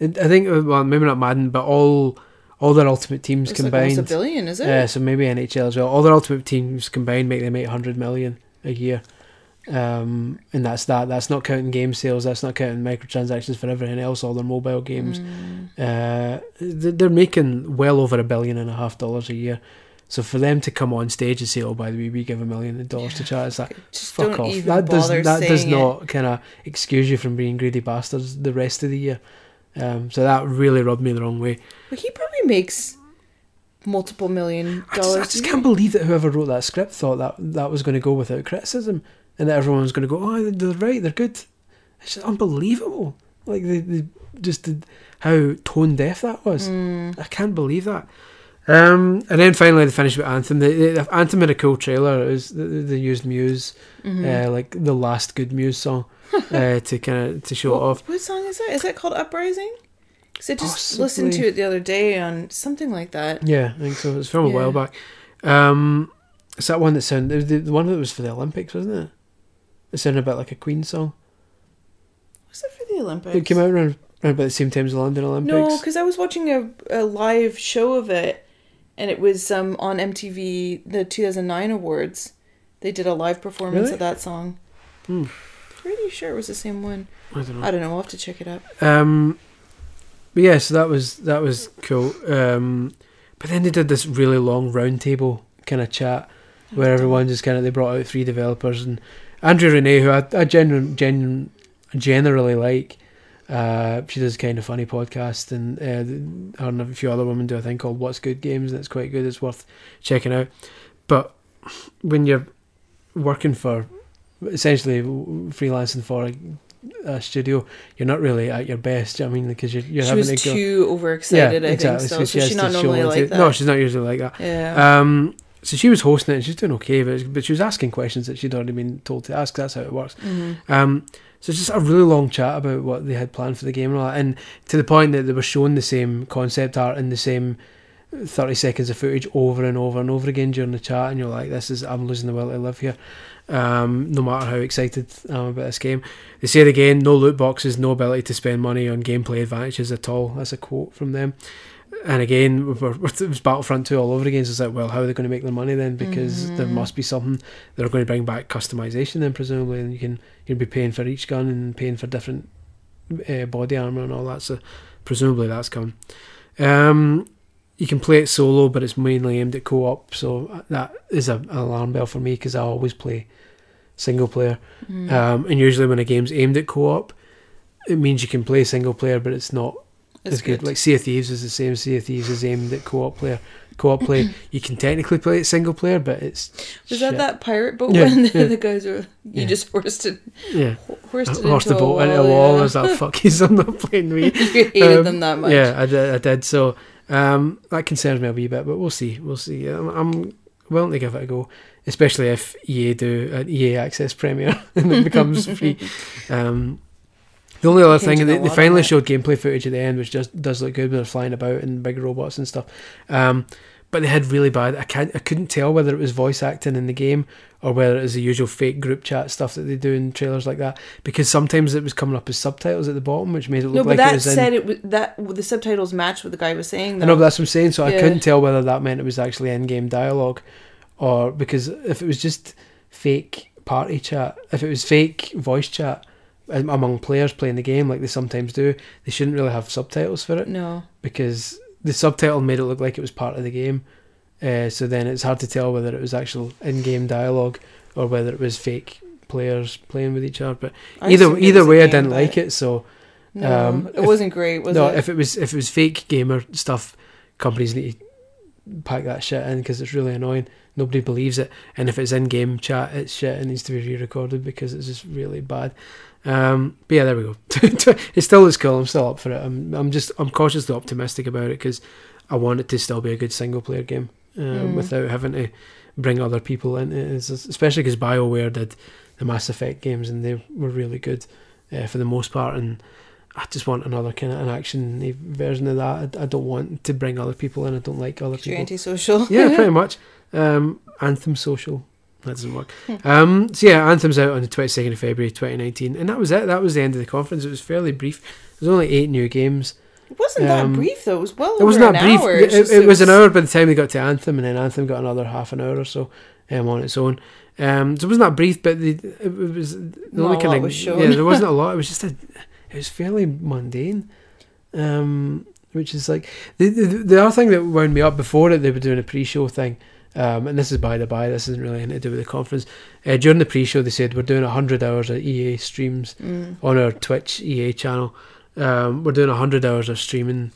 I think uh, well maybe not Madden, but all all their ultimate teams it's like combined. a billion, is it? Uh, so maybe NHL as well. All their ultimate teams combined make them eight hundred million a year, um, and that's that. That's not counting game sales. That's not counting microtransactions for everything else. All their mobile games. Mm. Uh, they're making well over a billion and a half dollars a year. So for them to come on stage and say, "Oh, by the way, we give a million dollars to charity," it's like Just fuck off. That does that does not kind of excuse you from being greedy bastards the rest of the year. Um, so that really rubbed me the wrong way. But he probably makes multiple million I just, dollars. I just can't believe that whoever wrote that script thought that that was going to go without criticism, and everyone's going to go, "Oh, they're right, they're good." It's just unbelievable. Like they, they just did how tone deaf that was. Mm. I can't believe that. Um, and then finally they finished with Anthem. The, the Anthem had a cool trailer. It was they, they used Muse, Mm-hmm. uh, like the last good Muse song, uh, to kind of to show it off. what song is that? Is that called Uprising? Because I just Possibly. listened to it the other day on something like that. Yeah, I think so. It was from a while back. Um, it's that one that sounded the, the one that was for the Olympics, wasn't it? It sounded a bit like a Queen song. Was it for the Olympics? It came out around, around about the same time as the London Olympics. No, because I was watching a, a live show of it, and it was um on MTV the 2009 awards. They did a live performance Really? of that song. Hmm. Pretty sure it was the same one. I don't know. I don't know. We'll have to check it up. Um, but yeah, so that was that was cool. Um, but then they did this really long roundtable kind of chat where everyone just kind of they brought out three developers and Andrea Rene, who I, I genu- genu- generally like. Uh, she does kind of funny podcast, and uh, her and a few other women do a thing called "What's Good Games," and it's quite good. It's worth checking out. But when you're working for essentially freelancing for a, a studio, you're not really at your best. you know I mean, because you're, you're she having was to go. too overexcited. I think so. so So she she's not normally like that. No, she's not usually like that. yeah. Um, so she was hosting it and she's doing okay, but, but she was asking questions that she'd already been told to ask. That's how it works. Mhm. Um, so it's just a really long chat about what they had planned for the game and all that, and to the point that they were showing the same concept art and the same thirty seconds of footage over and over and over again during the chat, and you're like, "This is I'm losing the will to live here." Um, no matter how excited I am about this game, they say it again: no loot boxes, no ability to spend money on gameplay advantages at all. That's a quote from them. And again, it was Battlefront 2 all over again. So it's like, well, how are they going to make their money then? Because there Mhm. must be something they're going to bring back customization then presumably, and you can you'll be paying for each gun and paying for different uh, body armor and all that. So presumably that's coming. Um, you can play it solo, but it's mainly aimed at co-op. So that is a, an alarm bell for me because I always play single player. Mm. Um, and usually when a game's aimed at co-op, it means you can play single player, but it's not It's good. good. Like Sea of Thieves is the same. Sea of Thieves is aimed at co-op player. Co-op play, you can technically play it single player, but it's Was shit. that that pirate boat Yeah, when the, yeah. the guys were you Yeah. just horsed it, Yeah, ho- horsed it horse the boat into a wall, yeah. I was like, "Fuck you! I'm not playing me." you hated Um, them that much. Yeah, I did. I did. So um, that concerns me a wee bit, but we'll see. We'll see. I'm, I'm willing to give it a go, especially if EA do an EA Access Premier and it becomes free. Um, the only other thing, they, they finally it. showed gameplay footage at the end, which just does look good when they're flying about and big robots and stuff. Um, but they had really bad. I can't. I couldn't tell whether it was voice acting in the game or whether it was the usual fake group chat stuff that they do in trailers like that. Because sometimes it was coming up as subtitles at the bottom, which made it No, look but like it that was in. said it was that the subtitles matched what the guy was saying. I know, but that's what I'm saying. So I couldn't tell whether that meant it was actually in-game dialogue, or because if it was just fake party chat, if it was fake voice chat among players playing the game, like they sometimes do, they shouldn't really have subtitles for it no, because the subtitle made it look like it was part of the game. Uh, so then it's hard to tell whether it was actual in-game dialogue or whether it was fake players playing with each other. But I either either way, I didn't like it. So No, Um, it if- wasn't great, was no, it? if it was if it was fake gamer stuff, companies need to pack that shit in because it's really annoying. Nobody believes it, and if it's in game chat, it's shit. It needs to be re-recorded because it's just really bad. Um, but yeah, there we go. it still looks cool. I'm still up for it. I'm I'm just I'm cautiously optimistic about it because I want it to still be a good single player game um, Mm. without having to bring other people in. It's especially because Bioware did the Mass Effect games and they were really good uh, for the most part. And I just want another kind of an action version of that. I, I don't want to bring other people in. I don't like other You're people. antisocial. yeah, pretty much. Um, Anthem Social. That doesn't work. Um, so yeah, Anthem's out on the 22nd of February 2019. And that was it. That was the end of the conference. It was fairly brief. There's only eight new games. It wasn't that Um, brief though. It was well It was not an brief. hour. It, just- it was an hour by the time they got to Anthem, and then Anthem got another half an hour or so um, on its own. Um, so it wasn't that brief, but the, it was the Not only a kind of yeah. There wasn't a lot. It was just a. It was fairly mundane, um, which is like the, the the other thing that wound me up before it. They were doing a pre-show thing. Um, and this is by the by, this isn't really anything to do with the conference. Uh, during the pre-show, they said we're doing hundred hours of EA streams Mm. on our Twitch EA channel. Um, we're doing hundred hours of streaming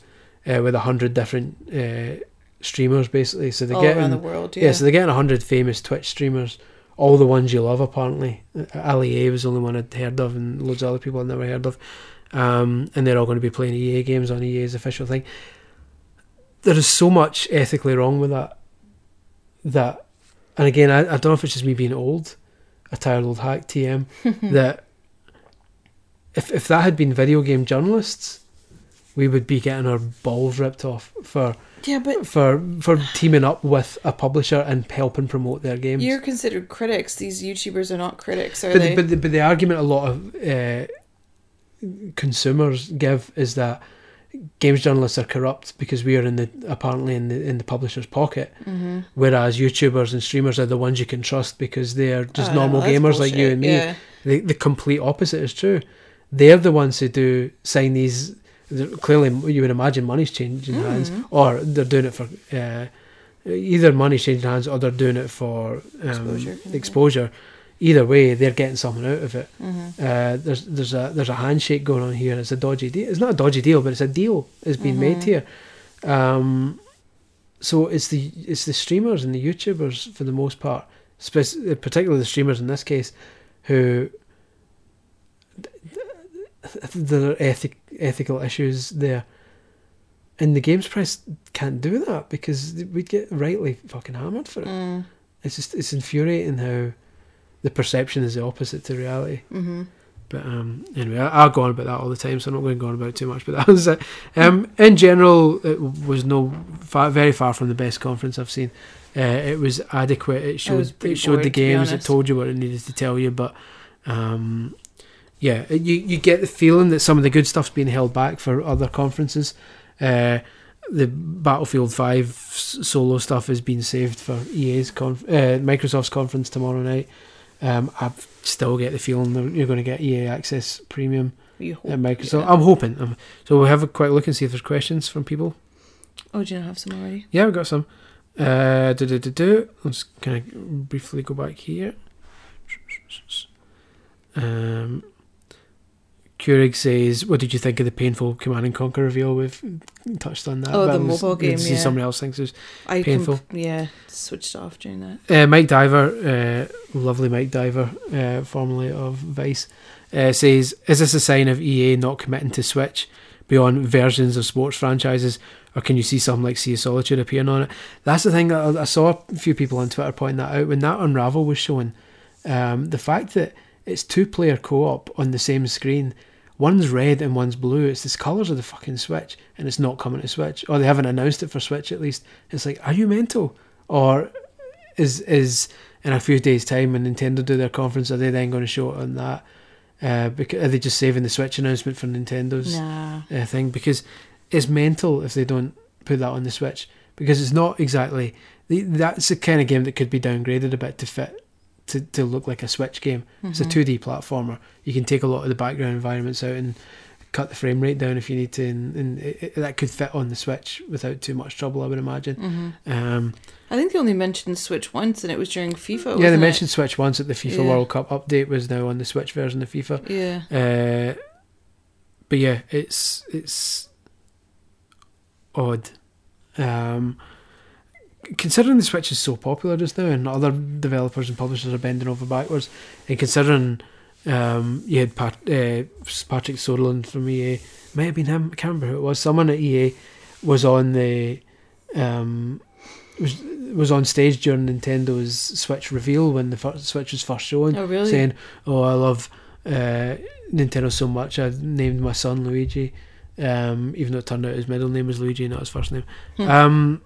uh, with hundred different uh, streamers, basically. So they're all getting around the world. yeah. Yeah. so they're getting hundred famous Twitch streamers, all the ones you love. Apparently, uh, Ali A was the only one I'd heard of, and loads of other people I'd never heard of. Um, and they're all going to be playing EA games on EA's official thing. There is so much ethically wrong with that. That, and again, I, I don't know if it's just me being old, a tired old hack TM, that if if that had been video game journalists, we would be getting our balls ripped off for yeah, but for for teaming up with a publisher and helping promote their games. you're considered critics. These YouTubers are not critics, are but, they? the, but, the, but the argument a lot of uh, consumers give is that games journalists are corrupt because we are in the apparently in the in the publisher's pocket, mm-hmm. whereas YouTubers and streamers are the ones you can trust because they are just Oh, normal gamers like you and me. Yeah. The, the complete opposite is true. They're the ones who do sign these. Clearly, you would imagine money's changing hands, Mhm. or they're doing it for uh, either money's changing hands, or they're doing it for um, Exposure, exposure. Either way, they're getting something out of it. Mhm. Uh, there's there's a there's a handshake going on here. It's a dodgy deal. It's not a dodgy deal, but it's a deal is being made Mhm. here. Um, so it's the it's the streamers and the YouTubers for the most part, particularly the streamers in this case, who there are ethic, ethical issues there. And the games press can't do that because we'd get rightly fucking hammered for it. Mm. It's just it's infuriating how the perception is the opposite to reality. Mhm. But um, anyway, I, I'll go on about that all the time, so I'm not going to go on about it too much. But that was it. Um, in general, it was no far, very far from the best conference I've seen. Uh, it was adequate. It showed it showed bored, the games. It told you what it needed to tell you. But um, yeah, you you get the feeling that some of the good stuff's being held back for other conferences. Uh, the Battlefield Five solo stuff has been saved for EA's conf- uh, Microsoft's conference tomorrow night. Um, I still get the feeling that you're going to get EA Access Premium at Microsoft. yeah. I'm hoping. Um, so we'll have a quick look and see if there's questions from people. Oh, do you have some already? Yeah, we've got some. Uh, do, do, do, do. Let's kind of briefly go back here. Um, Keurig says, "What did you think of the painful Command and Conquer reveal?" We've touched on that. Oh, the mobile game, See yeah. somebody else thinks it was I Painful. Com- yeah, switched off during that. Uh, Mike Diver, uh, lovely Mike Diver, uh, formerly of Vice, uh, says, "Is this a sign of EA not committing to Switch beyond versions of sports franchises, or can you see something like Sea of Solitude appearing on it?" That's the thing I, I saw a few people on Twitter pointing that out when that Unravel was shown. Um, the fact that it's two-player co-op on the same screen. One's red and one's blue. It's the colours of the fucking Switch, and it's not coming to Switch. Or they haven't announced it for Switch at least. It's like, are you mental? Or is is in a few days' time when Nintendo do their conference, are they then going to show it on that? Uh, because are they just saving the Switch announcement for Nintendo's Nah. uh, thing? Because it's mental if they don't put that on the Switch. Because it's not exactly that's the kind of game that could be downgraded a bit to fit to, to look like a Switch game. It's a Mhm. two D platformer. You can take a lot of the background environments out and cut the frame rate down if you need to, and, and it, it- that could fit on the Switch without too much trouble, I would imagine. Mhm. Um, I think they only mentioned Switch once, and it was during FIFA. yeah, they wasn't it? mentioned Switch once at the FIFA Yeah. World Cup update was now on the Switch version of FIFA. Yeah. Uh, but yeah, it's it's odd. Um, considering the Switch is so popular just now, and other developers and publishers are bending over backwards, and considering um, you had Pat, uh, Patrick Söderlund from EA, might have been him. I can't remember who it was. Someone at EA was on the um, was was on stage during Nintendo's Switch reveal when the first Switch was first shown, Oh, really? saying, "Oh, I love uh, Nintendo so much. I named my son Luigi." Um, even though it turned out his middle name was Luigi, not his first name. Hmm. Um,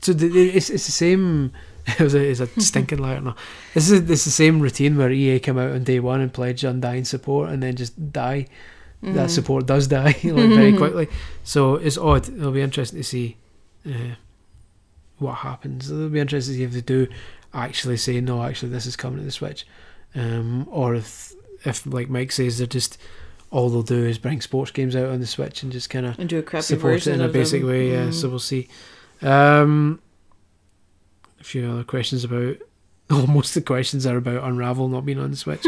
so the, it's it's the same. It was a, it's a stinking liar. No, this is it's the same routine where EA come out on day one and pledge undying support, and then just die. Mm. That support does die like very quickly. So it's odd. It'll be interesting to see uh, what happens. It'll be interesting to see if they do actually say no. Actually, this is coming to the Switch, um, or if if like Mike says they're just all they'll do is bring sports games out on the Switch and just kind of and do a crappy support it version in a basic them. way. Yeah, Mm. so we'll see. Um, a few other questions about. Almost the questions are about Unravel not being on the Switch.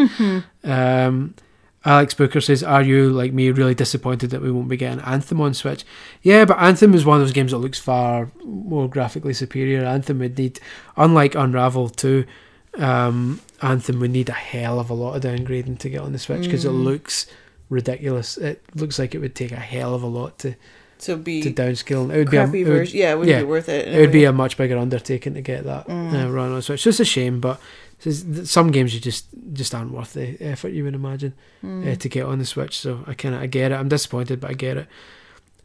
um, Alex Booker says, "Are you like me really disappointed that we won't be getting Anthem on Switch?" Yeah, but Anthem is one of those games that looks far more graphically superior. Anthem would need, unlike Unravel two, um, Anthem would need a hell of a lot of downgrading to get on the Switch because it Mm. looks ridiculous. It looks like it would take a hell of a lot to So be to downscale. It would be a, it would, version. Yeah, it wouldn't yeah, be worth it. it would be a much bigger undertaking to get that Mm. uh, run on Switch. So it's a shame, but some games you just just aren't worth the effort you would imagine Mm. uh, to get on the Switch. So I kind of I get it. I'm disappointed, but I get it.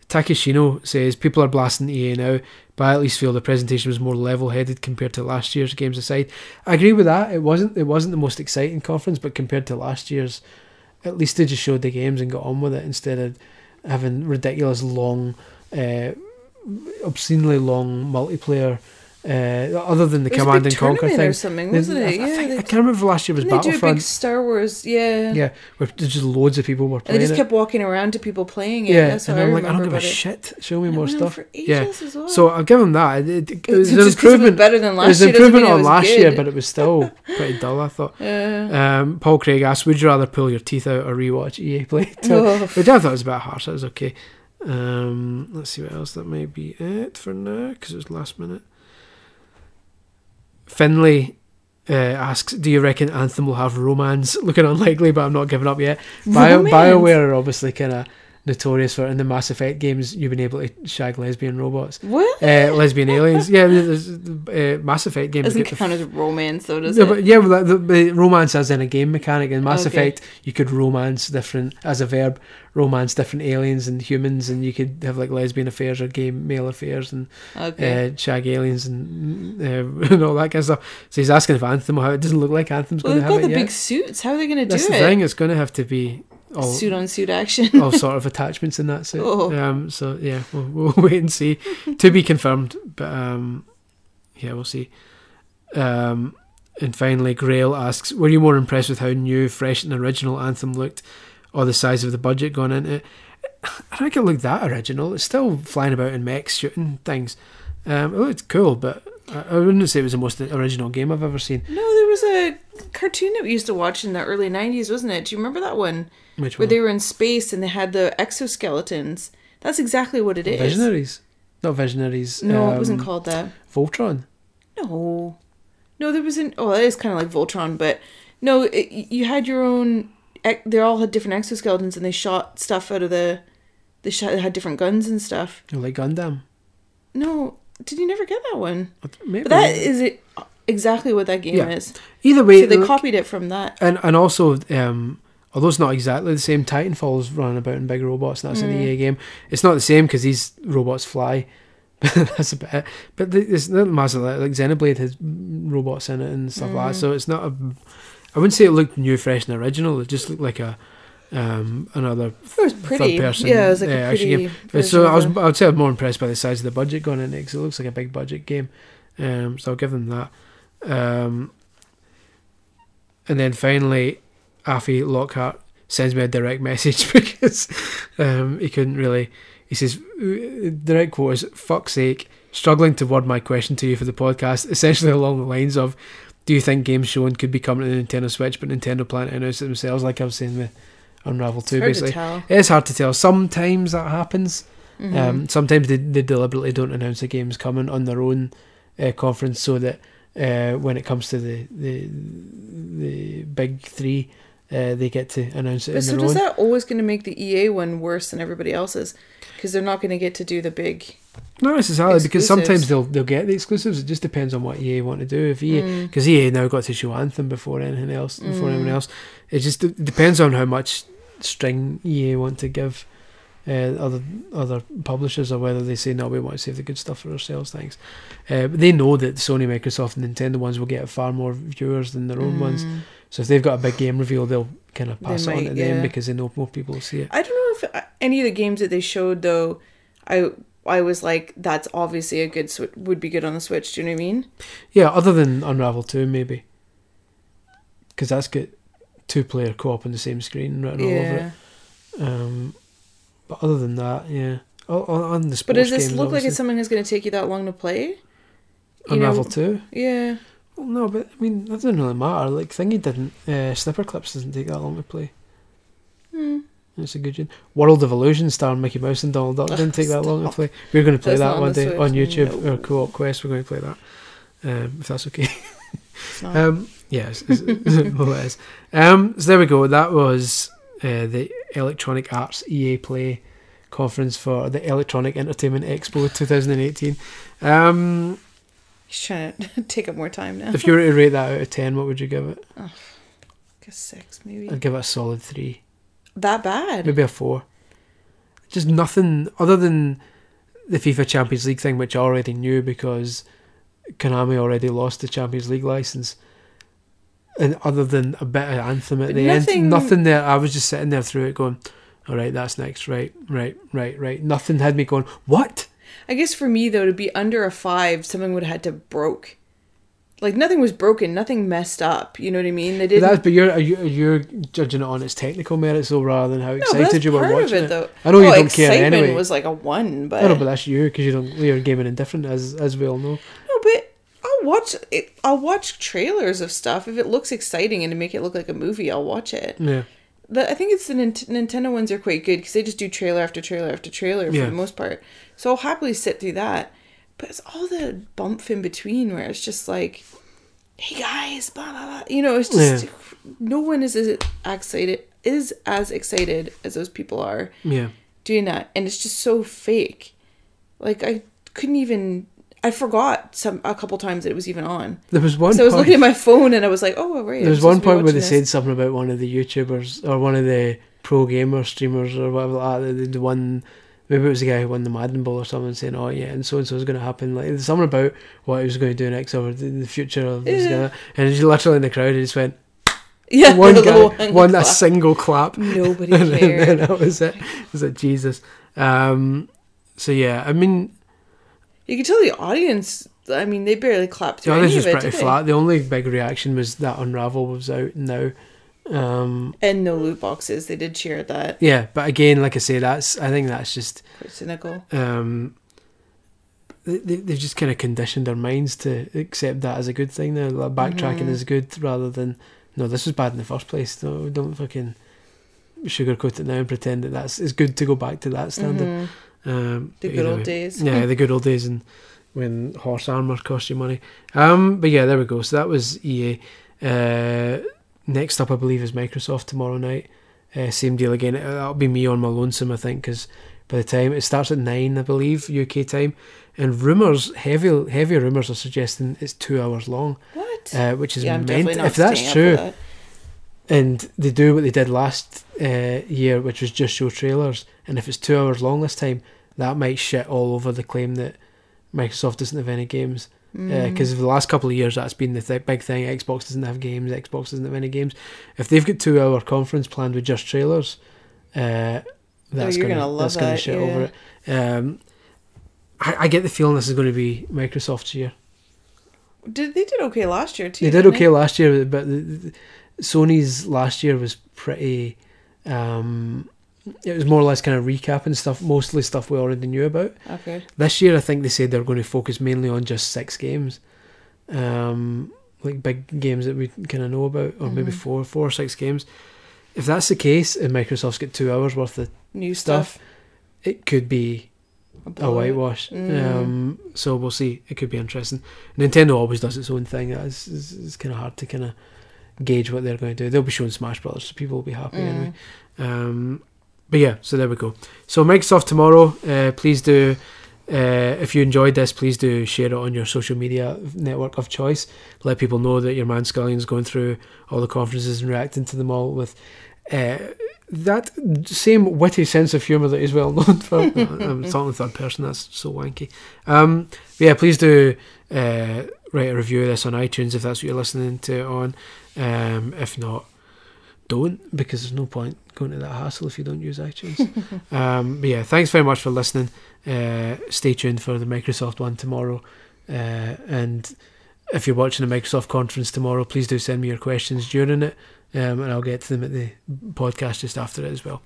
Takeshino says people are blasting EA now, but I at least feel the presentation was more level-headed compared to last year's games aside. I agree with that. It wasn't it wasn't the most exciting conference, but compared to last year's, at least they just showed the games and got on with it instead of having ridiculous long, uh, obscenely long multiplayer. Uh, other than the There was a command and conquer thing, or something, wasn't I, it? I Yeah, think, I can't remember last year was didn't they do a big Star Wars. Yeah, Yeah, where there's just loads of people were playing they just it. kept walking around to people playing it. yeah, That's and what I I'm like, I don't give a it. shit. Show me It more stuff. for Yeah. as well. So I'll give them that. It, it, it was an 'cause it was improvement. better than It last was an improvement it on last good. year, but it was still pretty dull. I thought. Yeah. Um, Paul Craig asked, "Would you rather pull your teeth out or rewatch EA play?" Which I thought was a bit harsh. That was okay. Um, let's see what else. That may be it for now because it was last minute. Finley uh, asks, "Do you reckon Anthem will have romance?" Looking unlikely, but I'm not giving up yet. Bio? BioWare are obviously kind of notorious for in the Mass Effect games. You've been able to shag lesbian robots, What? uh, lesbian aliens. Yeah, there's uh, Mass Effect games. Doesn't count as romance, though, does yeah, it? but yeah, well, the, the romance as in a game mechanic in Mass Okay. Effect, you could romance different as a verb, romance different aliens and humans, and you could have like lesbian affairs or gay male affairs and okay. uh, shag aliens and, uh, and all that kind of stuff. So he's asking if Anthem, how it doesn't look like Anthem's well, going to have got it the yet. big suits. How are they going to do That's it? the thing; it's going to have to be all Suit on suit action. all sort of attachments in that suit. Oh. Um, so yeah, we'll, we'll wait and see. to be confirmed, but um, yeah, we'll see. Um, and finally, Grail asks, "Were you more impressed with how new, fresh, and original Anthem looked, or the size of the budget going into it?" I think it looked that original. It's still flying about in mechs, shooting things. Um, it looked cool, but I, wouldn't say it was the most original game I've ever seen. No, there was a cartoon that we used to watch in the early 90s, wasn't it? Do you remember that one? Which Where one? they were in space and they had the exoskeletons. That's exactly what it is. Visionaries, not Visionaries. No, it wasn't um, called that. Voltron. No. No, there wasn't. Oh, that is kind of like Voltron, but no, it, you had your own. They all had different exoskeletons and they shot stuff out of the. They shot, had different guns and stuff. Oh, like Gundam. No, did you never get that one? Maybe. But that is it. Exactly what that game Yeah. is. Either way, So they look- copied it from that. and and also um although it's not exactly the same titanfall's running about in big robots and that's an Mm. ea game it's not the same because these robots fly that's a bit but the- it's not massive like, like xenoblade has robots in it and stuff like that Mm. so it's not a i wouldn't say it looked new fresh and original it just looked like a um another It was pretty. third person yeah, it was like uh, a pretty. Version so i was i would say i'm more impressed by the size of the budget going in it because it looks like a big budget game um so i'll give them that um and then finally Afi Lockhart sends me a direct message because um, he couldn't really. He says, uh, direct quote is, fuck's sake, struggling to word my question to you for the podcast, essentially along the lines of, do you think games shown could be coming to the Nintendo Switch, but Nintendo plan to announce it themselves, like I was saying with Unravel It's Two. hard basically, to tell. it is hard to tell. Sometimes that happens. Mhm. Um, sometimes they, they deliberately don't announce the games coming on their own uh, conference so that uh, when it comes to the the, the big three, uh, they get to announce it but so does own. that always going to make the EA one worse than everybody else's? Because they're not going to get to do the big. Not necessarily because sometimes they'll they'll get the exclusives. It just depends on what EA want to do. If EA Mm. because EA now got to show Anthem before anything else, before Mm. anyone else. It just d- depends on how much string EA want to give uh, other other publishers, or whether they say no, we want to save the good stuff for ourselves. Thanks. Uh, they know that Sony, Microsoft, and Nintendo ones will get far more viewers than their own ones. Mm. So if they've got a big game reveal, they'll kind of pass it on might, to them because they know more people will see it. I don't know if uh, any of the games that they showed though, I I was like, that's obviously a good sw- would be good on the Switch. Do you know what I mean? Yeah, other than Unravel Two, maybe because that's got two player co op on the same screen written all over it. Um, but other than that, yeah. On, on on the sports But does this games, look like it's something that's going to take you that long to play? You Unravel know- Two? Yeah. Well, no, but I mean that doesn't really matter. Like Thingy didn't. Uh, Snipperclips doesn't take that long to play. Hmm. It's a good game. World of Illusion starring Mickey Mouse and Donald Duck didn't take that long to play. We're going to play That's that one the day Switch, on YouTube no. or Co-op Quest. We're going to play that, um, if that's okay. Um, yes, it's, it's, well, it is. Um, so there we go. That was uh, the Electronic Arts EA Play conference for the Electronic Entertainment Expo 2018. Um, He's trying to take up more time now. if you were to rate that out of 10, what would you give it? Like a six, maybe. I'd give it a solid 3. that bad? Maybe a 4. Just nothing other than the FIFA Champions League thing, which I already knew because Konami already lost the Champions League license. And other than a bit of anthem at But the nothing- end, nothing there. I was just sitting there through it going, all right, that's next. Right, right, right, right. Nothing had me going, what? I guess for me though, to be under a five, something would have had to broke. Like nothing was broken, nothing messed up. You know what I mean? They didn't. that's, but you're, you're you're judging it on its technical merits, though, rather than how excited that's you were watching it, it. though. I know you don't care anyway. was like a one, but I know, but that's you because you don't. You're gaming indifferent, as as we all know. I'll watch it. I'll watch trailers of stuff if it looks exciting and to make it look like a movie. I'll watch it. Yeah. The, I think it's the Nint- Nintendo ones are quite good because they just do trailer after trailer after trailer for the most part. So I'll happily sit through that. But it's all the bump in between where it's just like, "Hey guys," blah blah blah. You know, it's just Yeah. no one is as excited is as excited as those people are Yeah. doing that and it's just so fake like i couldn't even i forgot some a couple times that it was even on There was one. so i was point, looking at my phone and i was like oh right There was one point where they watching said something about one of the YouTubers or one of the pro gamer streamers or whatever like that. The, one, maybe it was the guy who won the Madden Bowl or something, saying, "Oh yeah, and so and so is going to happen." Like there's something about what he was going to do next or the, the future of this Yeah. guy. And he literally in the crowd, he just went yeah one guy, one a single clap, nobody and then, cared that was it. I was like Jesus. Um, so yeah, I mean, you could tell the audience i mean they barely clapped the through audience was it pretty they? flat. The only big reaction was that Unravel was out now. Um, and no loot boxes they did cheer at that yeah, but again, like I say, that's I think that's just quite cynical um, they, they- they've just kind of conditioned their minds to accept that as a good thing now. Like backtracking Mhm. is good rather than no, this was bad in the first place. No, don't fucking sugarcoat it now and pretend that that's it's good to go back to that standard. Mhm. Um, the good old days Yeah, the good old days and when horse armor cost you money. Um, but yeah, there we go. So that was EA. Uh, next up, I believe, is Microsoft tomorrow night. Uh, same deal again. Uh, That'll be me on my lonesome, I think, because by the time it starts at nine, I believe UK time, and rumors, heavy heavy rumors are suggesting it's two hours long, what uh, which is yeah meant. If that's true, that. and they do what they did last uh, year, which was just show trailers. And if it's two hours long this time, that might shit all over the claim that Microsoft doesn't have any games. Mm. Because the last couple of years, that's been the th- big thing. Xbox doesn't have games. Xbox doesn't have any games. If they've got two hour conference planned with just trailers, uh, that's Oh, gonna, gonna that's gonna that, shit yeah. over it. Um, I, I get the feeling this is going to be Microsoft's year. did they did okay last year too They did okay last year, but the, the, Sony's last year was pretty. Um, it was more or less kind of recapping stuff, mostly stuff we already knew about. okay This year, I think they said they're going to focus mainly on just six games, um, like big games that we kind of know about, or maybe Mhm. four, four or six games. if that's the case, and Microsoft's got two hours worth of New stuff, stuff. it could be a blowout. whitewash. Mm. Um, so we'll see. It could be interesting. Nintendo always does its own thing. It's, it's, it's kind of hard to kind of gauge what they're going to do. They'll be showing Smash Brothers, so people will be happy Mm. anyway. Um, but yeah, so there we go. So Microsoft tomorrow. Uh, please do. Uh, if you enjoyed this, please do share it on your social media network of choice. Let people know that your man Scullion's going through all the conferences and reacting to them all with uh, that same witty sense of humour that he's well known for. I'm talking in third person, that's so wanky. Um, yeah, please do uh, write a review of this on iTunes if that's what you're listening to on. Um, if not, don't, because there's no point going to that hassle if you don't use iTunes. um, but yeah, thanks very much for listening. Uh, stay tuned for the Microsoft one tomorrow. Uh, and if you're watching the Microsoft conference tomorrow, please do send me your questions during it, um, and I'll get to them at the podcast just after it as well.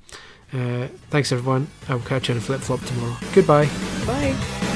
Uh, thanks, everyone. I'll catch you on a flip flop tomorrow. Goodbye. Bye.